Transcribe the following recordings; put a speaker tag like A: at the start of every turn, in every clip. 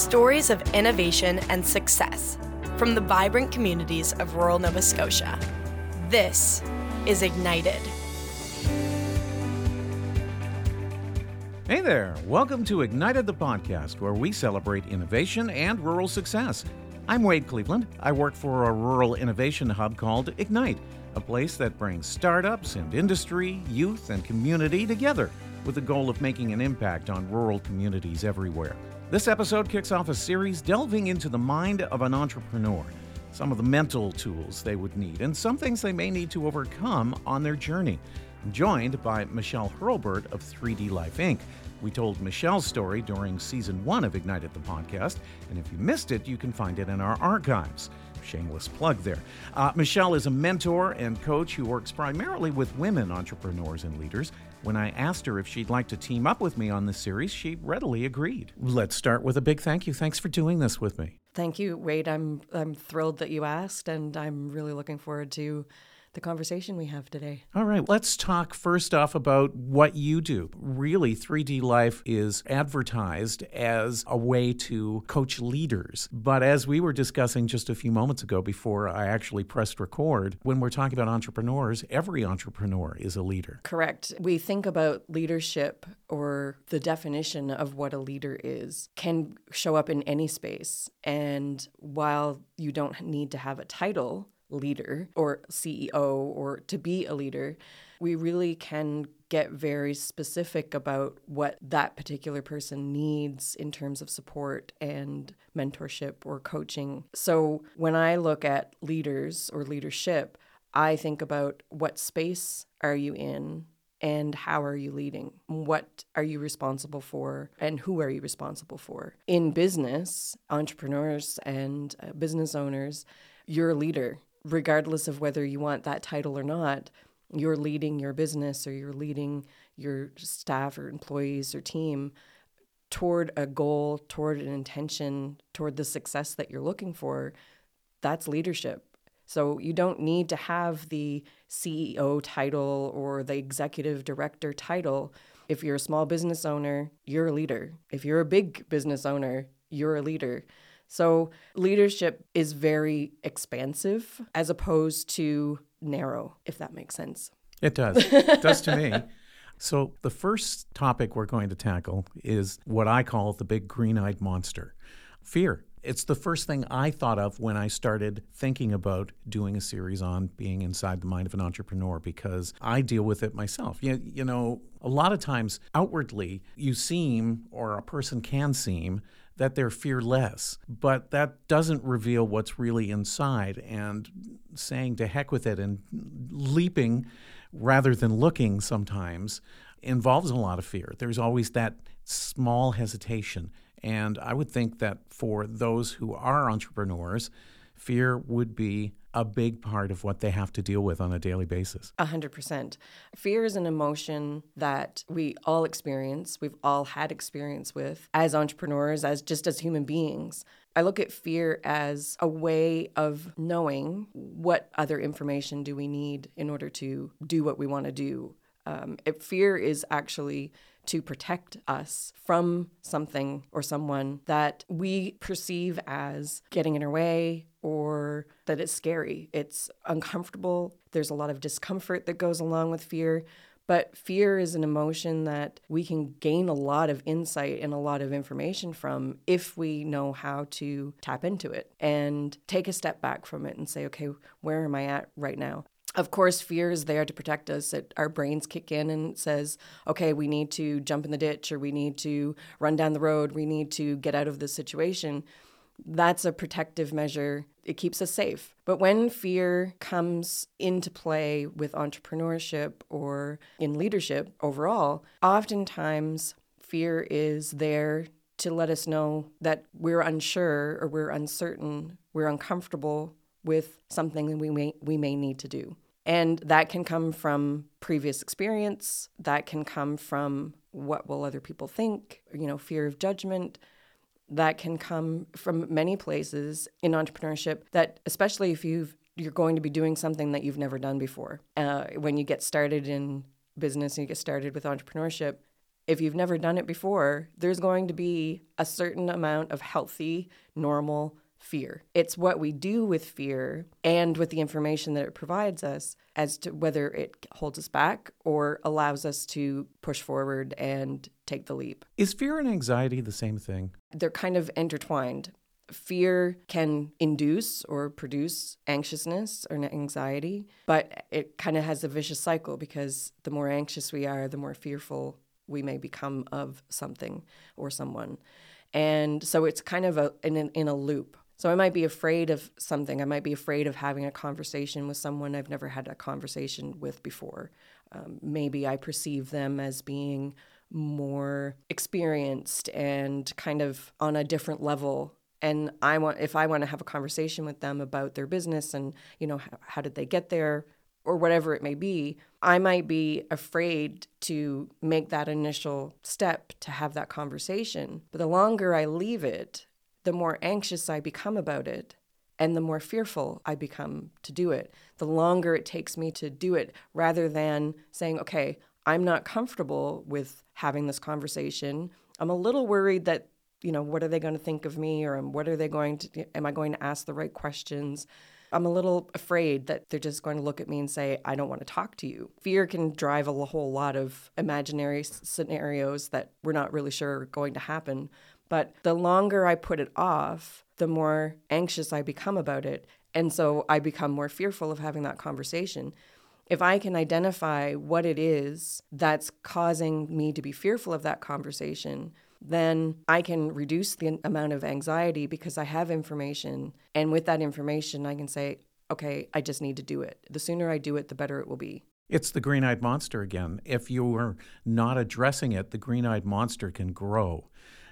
A: Stories of innovation and success from the vibrant communities of rural Nova Scotia. This is Ignited.
B: Hey there, welcome to Ignited the podcast, where we celebrate innovation and rural success. I'm Wade Cleveland. I work for a rural innovation hub called Ignite, a place that brings startups and industry, youth, and community together with the goal of making an impact on rural communities everywhere. This episode kicks off a series delving into the mind of an entrepreneur, some of the mental tools they would need, and some things they may need to overcome on their journey. I'm joined by Michelle Hurlburt of 3D Life Inc. We told Michelle's story during season one of Ignited the podcast, and if you missed it, you can find it in our archives. Shameless plug there. Uh, Michelle is a mentor and coach who works primarily with women entrepreneurs and leaders. When I asked her if she'd like to team up with me on this series, she readily agreed. Let's start with a big thank you. Thanks for doing this with me.
C: Thank you, Wade. I'm I'm thrilled that you asked, and I'm really looking forward to the conversation we have today.
B: All right, let's talk first off about what you do. Really, 3D Life is advertised as a way to coach leaders. But as we were discussing just a few moments ago before I actually pressed record, when we're talking about entrepreneurs, every entrepreneur is a leader.
C: Correct. We think about leadership or the definition of what a leader is can show up in any space. And while you don't need to have a title, leader or CEO or to be a leader, we really can get very specific about what that particular person needs in terms of support and mentorship or coaching. So when I look at leaders or leadership, I think about what space are you in and how are you leading? What are you responsible for and who are you responsible for? In business, entrepreneurs and uh, business owners, you're a leader regardless of whether you want that title or not, you're leading your business or you're leading your staff or employees or team toward a goal, toward an intention, toward the success that you're looking for. That's leadership. So you don't need to have the CEO title or the executive director title. If you're a small business owner, you're a leader. If you're a big business owner, you're a leader. So leadership is very expansive as opposed to narrow, if that makes sense.
B: It does. it does to me. So, the first topic we're going to tackle is what I call the big green eyed monster fear. It's the first thing I thought of when I started thinking about doing a series on being inside the mind of an entrepreneur because I deal with it myself. You, you know, a lot of times outwardly, you seem, or a person can seem, that they're fearless, but that doesn't reveal what's really inside. And saying to heck with it and leaping rather than looking sometimes involves a lot of fear. There's always that small hesitation. And I would think that for those who are entrepreneurs, fear would be a big part of what they have to deal with on a daily basis.
C: A hundred percent. Fear is an emotion that we all experience. We've all had experience with as entrepreneurs, as just as human beings. I look at fear as a way of knowing what other information do we need in order to do what we want to do. Um, fear is actually to protect us from something or someone that we perceive as getting in our way or that it's scary. It's uncomfortable. There's a lot of discomfort that goes along with fear. But fear is an emotion that we can gain a lot of insight and a lot of information from if we know how to tap into it and take a step back from it and say, okay, where am I at right now? of course, fear is there to protect us. That our brains kick in and says, okay, we need to jump in the ditch or we need to run down the road. We need to get out of this situation. That's a protective measure. It keeps us safe. But when fear comes into play with entrepreneurship or in leadership overall, oftentimes fear is there to let us know that we're unsure or we're uncertain, we're uncomfortable with something that we may we may need to do. And that can come from previous experience, that can come from what will other people think, you know, fear of judgment. That can come from many places in entrepreneurship that especially if you've you're going to be doing something that you've never done before. Uh, when you get started in business and you get started with entrepreneurship, if you've never done it before, there's going to be a certain amount of healthy, normal fear. It's what we do with fear and with the information that it provides us as to whether it holds us back or allows us to push forward and take the leap.
B: Is fear and anxiety the same thing?
C: They're kind of intertwined. Fear can induce or produce anxiousness or anxiety, but it kind of has a vicious cycle because the more anxious we are, the more fearful we may become of something or someone. And so it's kind of a in, in a loop. So I might be afraid of something. I might be afraid of having a conversation with someone I've never had a conversation with before. Um, maybe I perceive them as being more experienced and kind of on a different level and i want if i want to have a conversation with them about their business and you know how, how, did they get there or whatever it may be i might be afraid to make that initial step to have that conversation but the longer i leave it the more anxious I become about it and the more fearful I become to do it. The longer it takes me to do it rather than saying, okay, I'm not comfortable with having this conversation. I'm a little worried that, you know, what are they going to think of me or what are they going to, am I going to ask the right questions? I'm a little afraid that they're just going to look at me and say, I don't want to talk to you. Fear can drive a whole lot of imaginary scenarios that we're not really sure are going to happen. But the longer I put it off, the more anxious I become about it. And so I become more fearful of having that conversation. If I can identify what it is that's causing me to be fearful of that conversation, then I can reduce the amount of anxiety because I have information. And with that information, I can say, okay, I just need to do it. The sooner I do it, the better it will be.
B: It's the green eyed monster again. If you are not addressing it, the green eyed monster can grow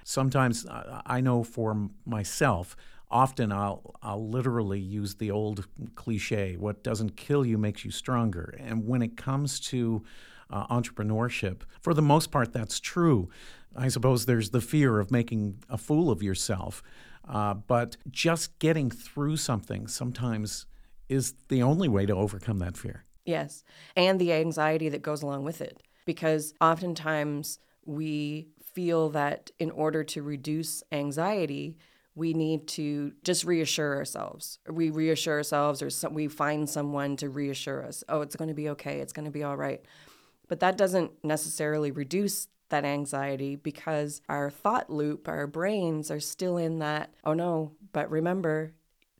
B: sometimes I know for myself, often I'll I'll literally use the old cliche, "What doesn't kill you makes you stronger." And when it comes to uh, entrepreneurship, for the most part, that's true. I suppose there's the fear of making a fool of yourself, uh, but just getting through something sometimes is the only way to overcome that fear.
C: Yes, and the anxiety that goes along with it, because oftentimes we feel that in order to reduce anxiety, we need to just reassure ourselves. We reassure ourselves, or some, we find someone to reassure us. Oh, it's going to be okay. It's going to be all right. But that doesn't necessarily reduce that anxiety because our thought loop, our brains are still in that, oh no, but remember,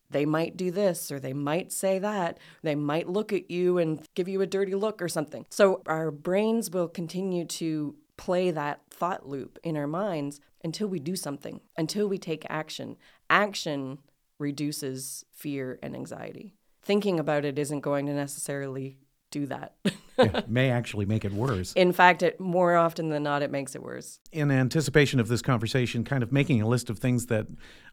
C: they might do this or they might say that. They might look at you and give you a dirty look or something. So our brains will continue to play that thought loop in our minds until we do something, until we take action. Action reduces fear and anxiety. Thinking about it isn't going to necessarily do that.
B: it may actually make it worse.
C: In fact, it more often than not it makes it worse.
B: In anticipation of this conversation, kind of making a list of things that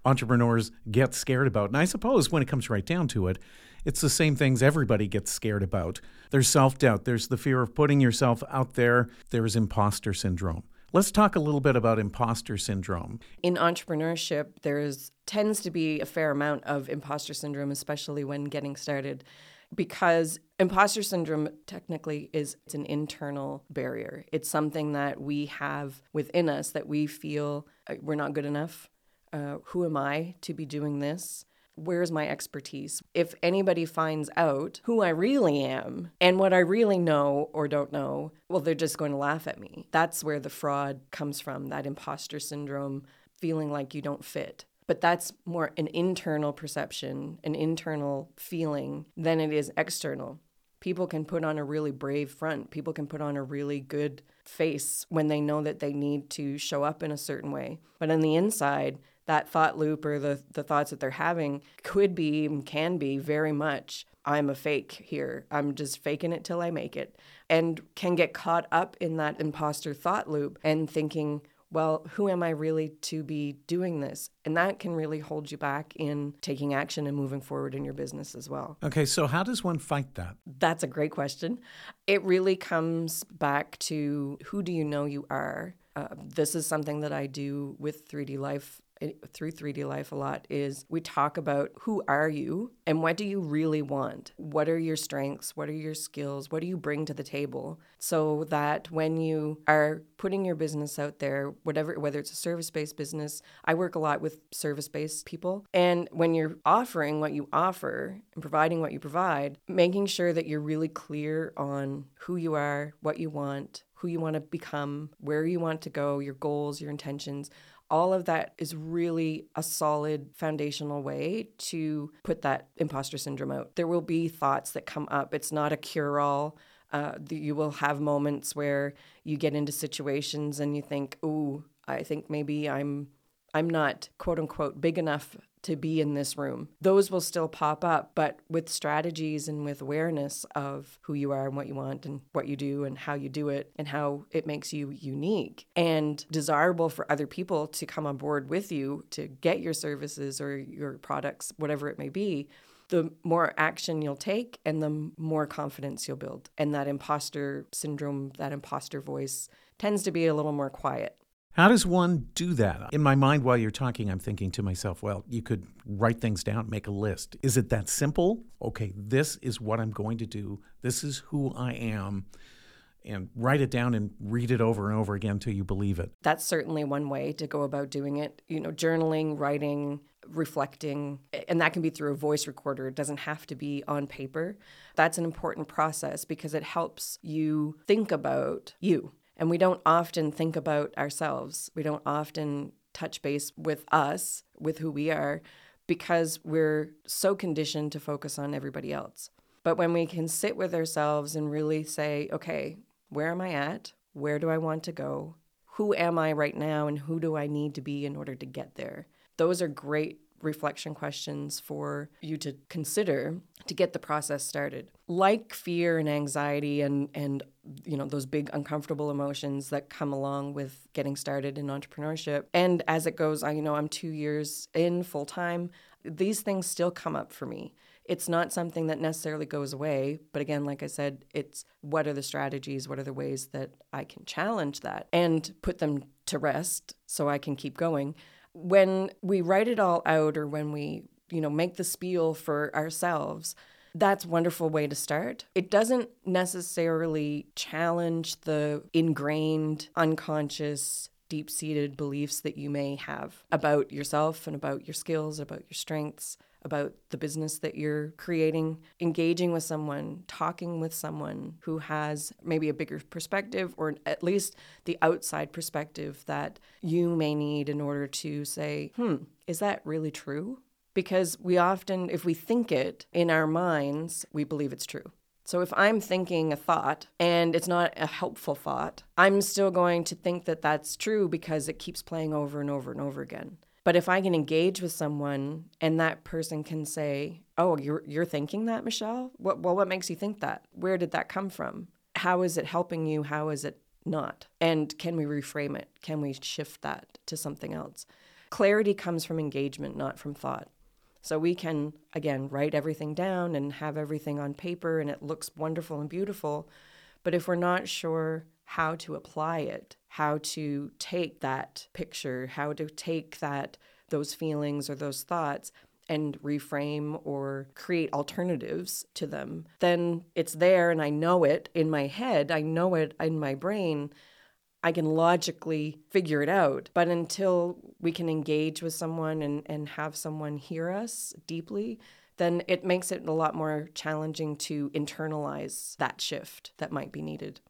B: entrepreneurs get scared about. And I suppose when it comes right down to it, it's the same things everybody gets scared about. There's self-doubt, there's the fear of putting yourself out there, there's imposter syndrome. Let's talk a little bit about imposter syndrome.
C: In entrepreneurship, there's tends to be a fair amount of imposter syndrome especially when getting started because imposter syndrome technically is it's an internal barrier. It's something that we have within us that we feel uh, we're not good enough. Uh, who am I to be doing this? Where's my expertise? If anybody finds out who I really am and what I really know or don't know, well, they're just going to laugh at me. That's where the fraud comes from that imposter syndrome, feeling like you don't fit. But that's more an internal perception, an internal feeling than it is external. People can put on a really brave front. People can put on a really good face when they know that they need to show up in a certain way. But on the inside, that thought loop or the, the thoughts that they're having could be can be very much I'm a fake here. I'm just faking it till I make it. And can get caught up in that imposter thought loop and thinking, well, who am I really to be doing this? And that can really hold you back in taking action and moving forward in your business as well.
B: Okay, so how does one fight that?
C: That's a great question. It really comes back to who do you know you are? Uh, this is something that I do with 3D Life through 3D Life a lot is we talk about who are you and what do you really want? What are your strengths? What are your skills? What do you bring to the table? So that when you are putting your business out there, whatever whether it's a service-based business, I work a lot with service-based people, and when you're offering what you offer and providing what you provide, making sure that you're really clear on who you are, what you want, who you want to become, where you want to go, your goals, your intentions. All of that is really a solid foundational way to put that imposter syndrome out. There will be thoughts that come up. It's not a cure all. Uh, you will have moments where you get into situations and you think, "Oh, I think maybe I'm I'm not quote unquote big enough to be in this room. Those will still pop up, but with strategies and with awareness of who you are and what you want and what you do and how you do it and how it makes you unique and desirable for other people to come on board with you to get your services or your products, whatever it may be the more action you'll take and the more confidence you'll build. And that imposter syndrome, that imposter voice tends to be a little more quiet.
B: How does one do that? In my mind, while you're talking, I'm thinking to myself, well, you could write things down, make a list. Is it that simple? Okay, this is what I'm going to do, this is who I am. And write it down and read it over and over again until you believe it.
C: That's certainly one way to go about doing it. You know, journaling, writing, reflecting, and that can be through a voice recorder. It doesn't have to be on paper. That's an important process because it helps you think about you and we don't often think about ourselves. We don't often touch base with us, with who we are, because we're so conditioned to focus on everybody else. But when we can sit with ourselves and really say, okay, where am I at? Where do I want to go? Who am I right now? And who do I need to be in order to get there? Those are great reflection questions for you to consider to get the process started. Like fear and anxiety and and you know those big uncomfortable emotions that come along with getting started in entrepreneurship. And as it goes, I you know I'm 2 years in full time, these things still come up for me. It's not something that necessarily goes away, but again, like I said, it's what are the strategies, what are the ways that I can challenge that and put them to rest so I can keep going when we write it all out or when we, you know, make the spiel for ourselves, that's wonderful way to start. It doesn't necessarily challenge the ingrained, unconscious, deep seated beliefs that you may have about yourself and about your skills, about your strengths about the business that you're creating, engaging with someone, talking with someone who has maybe a bigger perspective or at least the outside perspective that you may need in order to say, hmm, is that really true? Because we often, if we think it in our minds, we believe it's true. So if I'm thinking a thought and it's not a helpful thought, I'm still going to think that that's true because it keeps playing over and over and over again. But if I can engage with someone and that person can say, "Oh, you're you're thinking that, Michelle? What well what makes you think that? Where did that come from? How is it helping you? How is it not? And can we reframe it? Can we shift that to something else?" Clarity comes from engagement, not from thought. So we can again write everything down and have everything on paper and it looks wonderful and beautiful, but if we're not sure how to apply it, how to take that picture, how to take that those feelings or those thoughts and reframe or create alternatives to them, then it's there and I know it in my head, I know it in my brain. I can logically figure it out. But until we can engage with someone and, and have someone hear us deeply, then it makes it a lot more challenging to internalize that shift that might be needed.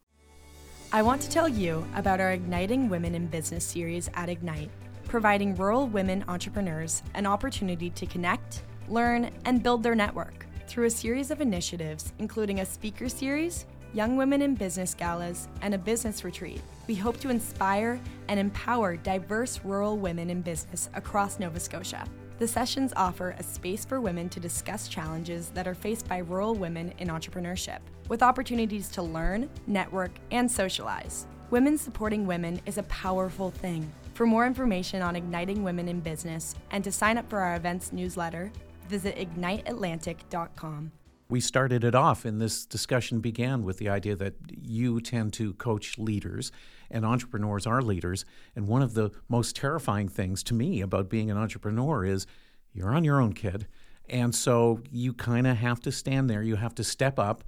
A: I want to tell you about our Igniting Women in Business series at Ignite, providing rural women entrepreneurs an opportunity to connect, learn, and build their network through a series of initiatives, including a speaker series, young women in business galas, and a business retreat. We hope to inspire and empower diverse rural women in business across Nova Scotia. The sessions offer a space for women to discuss challenges that are faced by rural women in entrepreneurship, with opportunities to learn, network, and socialize. Women supporting women is a powerful thing. For more information on igniting women in business and to sign up for our events newsletter, visit igniteatlantic.com.
B: We started it off, and this discussion began with the idea that you tend to coach leaders, and entrepreneurs are leaders. And one of the most terrifying things to me about being an entrepreneur is you're on your own, kid. And so you kind of have to stand there, you have to step up,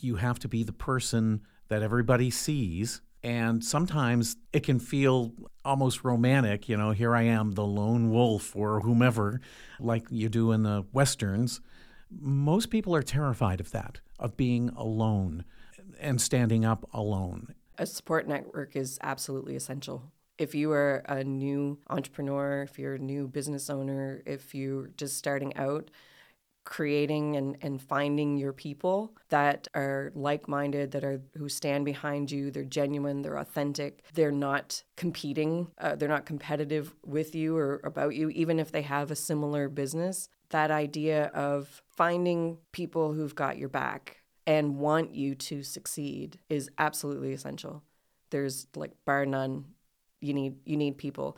B: you have to be the person that everybody sees. And sometimes it can feel almost romantic, you know, here I am, the lone wolf or whomever, like you do in the Westerns. Most people are terrified of that, of being alone and standing up alone.
C: A support network is absolutely essential. If you are a new entrepreneur, if you're a new business owner, if you're just starting out, creating and, and finding your people that are like-minded that are who stand behind you they're genuine they're authentic they're not competing uh, they're not competitive with you or about you even if they have a similar business that idea of finding people who've got your back and want you to succeed is absolutely essential. There's like bar none. You need you need people.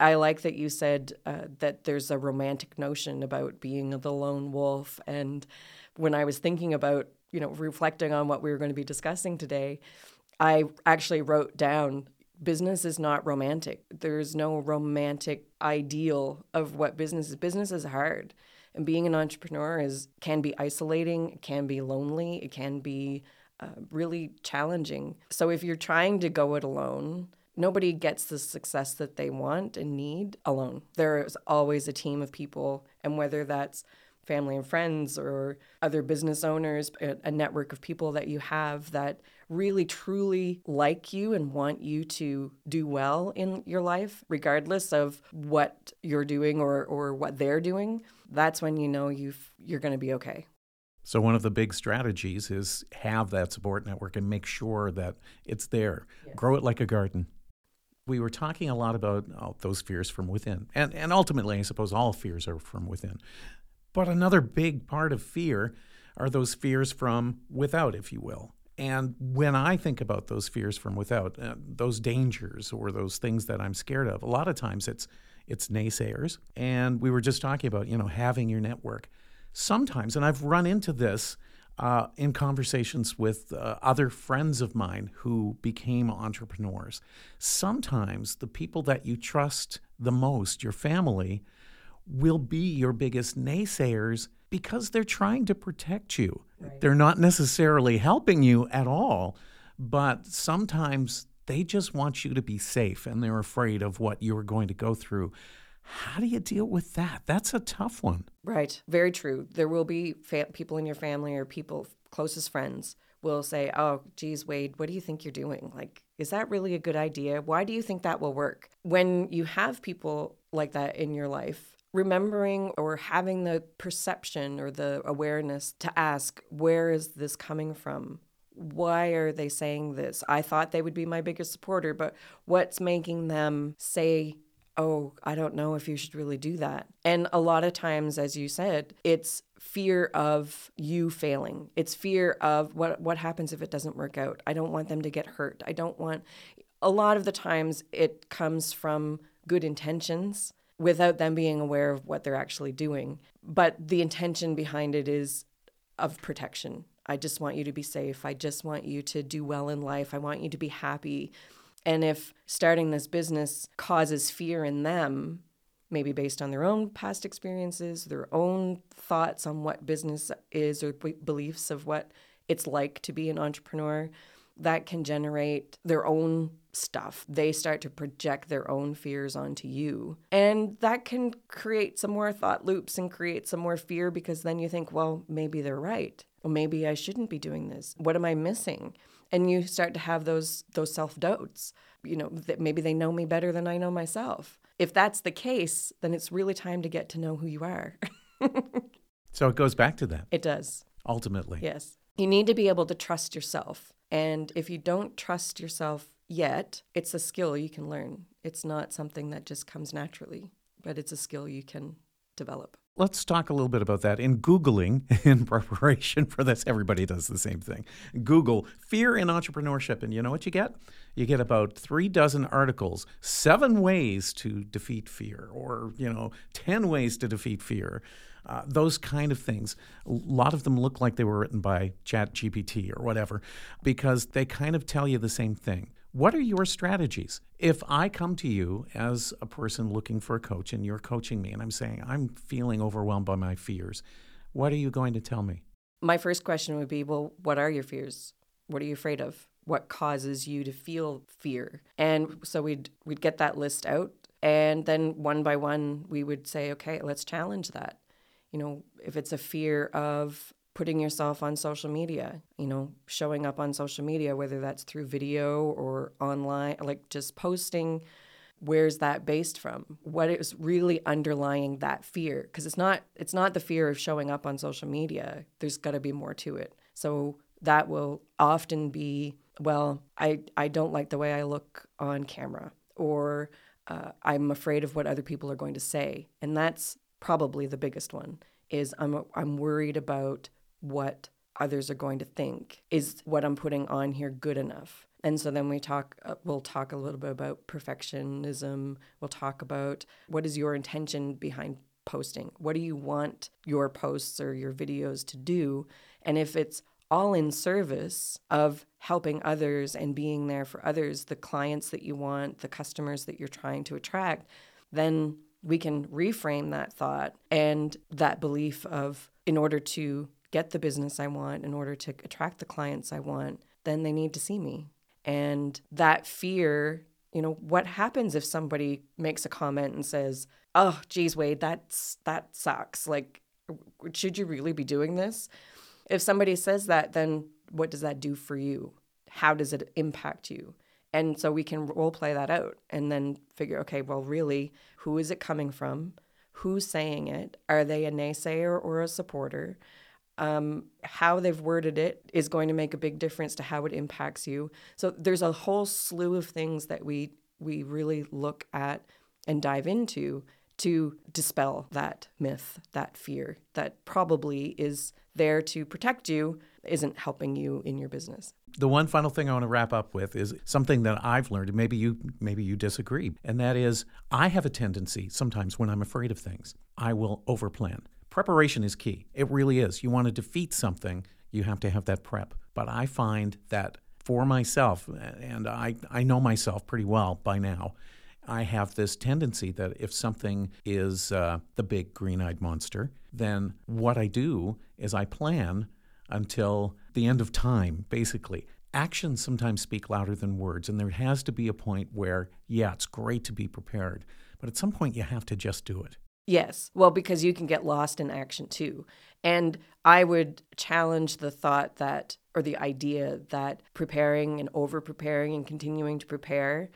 C: I like that you said uh, that there's a romantic notion about being the lone wolf. And when I was thinking about you know reflecting on what we were going to be discussing today, I actually wrote down business is not romantic. There's no romantic ideal of what business is. Business is hard. And being an entrepreneur is can be isolating, it can be lonely, it can be uh, really challenging. So if you're trying to go it alone, nobody gets the success that they want and need alone. There is always a team of people, and whether that's family and friends or other business owners, a network of people that you have that really truly like you and want you to do well in your life, regardless of what you're doing or, or what they're doing, that's when you know you've, you're going to be okay.
B: So one of the big strategies is have that support network and make sure that it's there. Yes. Grow it like a garden. We were talking a lot about oh, those fears from within. And and ultimately I suppose all fears are from within. But another big part of fear are those fears from without, if you will. And when I think about those fears from without, uh, those dangers or those things that I'm scared of, a lot of times it's it's naysayers. And we were just talking about, you know, having your network. Sometimes, and I've run into this uh, in conversations with uh, other friends of mine who became entrepreneurs. Sometimes the people that you trust the most, your family, will be your biggest naysayers because they're trying to protect you. Right. They're not necessarily helping you at all, but sometimes they just want you to be safe and they're afraid of what you're going to go through. How do you deal with that? That's a tough one.
C: Right. Very true. There will be fa- people in your family or people, closest friends, will say, Oh, geez, Wade, what do you think you're doing? Like, is that really a good idea? Why do you think that will work? When you have people like that in your life, remembering or having the perception or the awareness to ask, where is this coming from? Why are they saying this? I thought they would be my biggest supporter, but what's making them say, oh, I don't know if you should really do that? And a lot of times, as you said, it's fear of you failing. It's fear of what what happens if it doesn't work out. I don't want them to get hurt. I don't want a lot of the times it comes from good intentions without them being aware of what they're actually doing. But the intention behind it is of protection. I just want you to be safe. I just want you to do well in life. I want you to be happy. And if starting this business causes fear in them, maybe based on their own past experiences, their own thoughts on what business is or b- beliefs of what it's like to be an entrepreneur, that can generate their own stuff. They start to project their own fears onto you. And that can create some more thought loops and create some more fear because then you think, well, maybe they're right. Well, maybe I shouldn't be doing this. What am I missing? And you start to have those those self-doubts. You know, that maybe they know me better than I know myself. If that's the case, then it's really time to get to know who you are.
B: so it goes back to that.
C: It does.
B: Ultimately.
C: Yes. You need to be able to trust yourself. And if you don't trust yourself yet, it's a skill you can learn. It's not something that just comes naturally, but it's a skill you can develop.
B: Let's talk a little bit about that. In Googling, in preparation for this, everybody does the same thing. Google fear in entrepreneurship, and you know what you get? You get about three dozen articles, seven ways to defeat fear, or, you know, 10 ways to defeat fear. Uh, those kind of things. A lot of them look like they were written by Chat GPT or whatever because they kind of tell you the same thing. What are your strategies? If I come to you as a person looking for a coach and you're coaching me and I'm saying, I'm feeling overwhelmed by my fears, what are you going to tell me?
C: My first question would be, well, what are your fears? What are you afraid of? What causes you to feel fear? And so we'd we'd get that list out and then one by one we would say, okay, let's challenge that. You know, if it's a fear of putting yourself on social media, you know, showing up on social media, whether that's through video or online, like just posting. Where's that based from? What is really underlying that fear? Because it's not it's not the fear of showing up on social media. There's got to be more to it. So that will often be, well, I I don't like the way I look on camera, or uh, I'm afraid of what other people are going to say, and that's probably the biggest one. Is I'm I'm worried about what others are going to think. Is what I'm putting on here good enough? And so then we talk, uh, we'll talk a little bit about perfectionism. We'll talk about what is your intention behind posting? What do you want your posts or your videos to do? And if it's all in service of helping others and being there for others, the clients that you want, the customers that you're trying to attract, then we can reframe that thought and that belief of in order to get the business I want, in order to attract the clients I want, then they need to see me. And that fear, you know, what happens if somebody makes a comment and says, "Oh, geez, Wade, that's that sucks. Like, should you really be doing this?" If somebody says that, then what does that do for you? How does it impact you? And so we can role play that out and then figure, okay, well, really, who is it coming from? Who's saying it? Are they a naysayer or a supporter? um, how they've worded it is going to make a big difference to how it impacts you. So there's a whole slew of things that we we really look at and dive into to dispel that myth, that fear that probably is there to protect you, isn't helping you in your business.
B: The one final thing I want to wrap up with is something that I've learned, and maybe you maybe you disagree, and that is I have a tendency sometimes when I'm afraid of things, I will overplan. Preparation is key. It really is. You want to defeat something, you have to have that prep. But I find that for myself, and I, I know myself pretty well by now, I have this tendency that if something is uh, the big green eyed monster, then what I do is I plan until the end of time, basically. Actions sometimes speak louder than words, and there has to be a point where, yeah, it's great to be prepared, but at some point you have to just do it.
C: Yes. Well, because you can get lost in action too. And I would challenge the thought that, or the idea that preparing and over preparing and continuing to prepare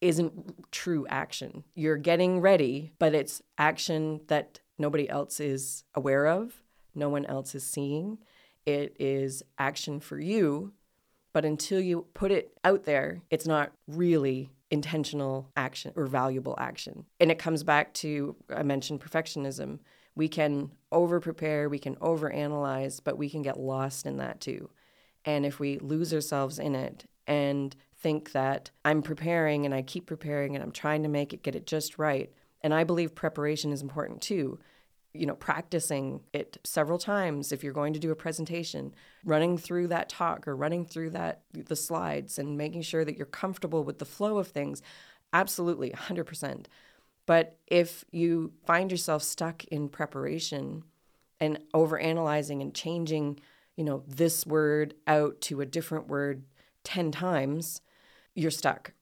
C: isn't true action. You're getting ready, but it's action that nobody else is aware of, no one else is seeing. It is action for you, but until you put it out there, it's not really intentional action or valuable action. And it comes back to I mentioned perfectionism. We can over prepare, we can over analyze, but we can get lost in that too. And if we lose ourselves in it and think that I'm preparing and I keep preparing and I'm trying to make it get it just right, and I believe preparation is important too you know, practicing it several times if you're going to do a presentation, running through that talk or running through that the slides and making sure that you're comfortable with the flow of things. Absolutely, 100%. But if you find yourself stuck in preparation and over analyzing and changing, you know, this word out to a different word 10 times, you're stuck.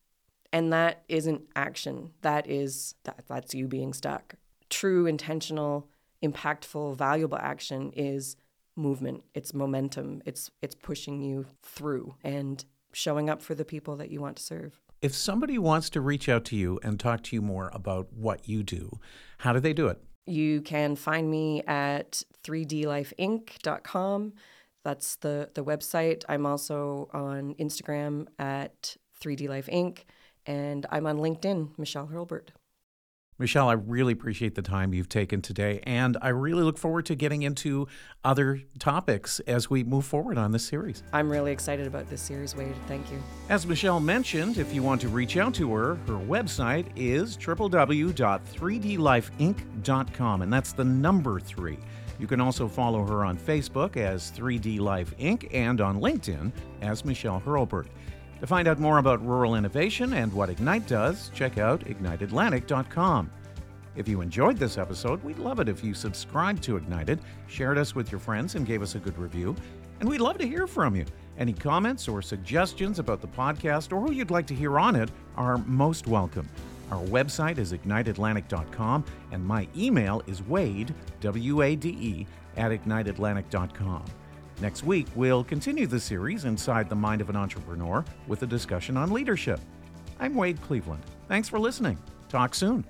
C: And that isn't action. That is that, that's you being stuck. True intentional impactful, valuable action is movement. It's momentum. It's it's pushing you through and showing up for the people that you want to serve.
B: If somebody wants to reach out to you and talk to you more about what you do, how do they do it?
C: You can find me at 3dlifeinc.com. That's the, the website. I'm also on Instagram at 3dlifeinc, and I'm on LinkedIn, Michelle Hurlburt.
B: Michelle, I really appreciate the time you've taken today, and I really look forward to getting into other topics as we move forward on this series.
C: I'm really excited about this series, Wade. Thank you.
B: As Michelle mentioned, if you want to reach out to her, her website is www.3dlifeinc.com, and that's the number three. You can also follow her on Facebook as 3D Life Inc. and on LinkedIn as Michelle Hurlburt. To find out more about rural innovation and what Ignite does, check out igniteatlantic.com. If you enjoyed this episode, we'd love it if you subscribed to Ignited, shared us with your friends, and gave us a good review. And we'd love to hear from you. Any comments or suggestions about the podcast or who you'd like to hear on it are most welcome. Our website is igniteatlantic.com, and my email is wade, W A D E, at igniteatlantic.com. Next week, we'll continue the series Inside the Mind of an Entrepreneur with a discussion on leadership. I'm Wade Cleveland. Thanks for listening. Talk soon.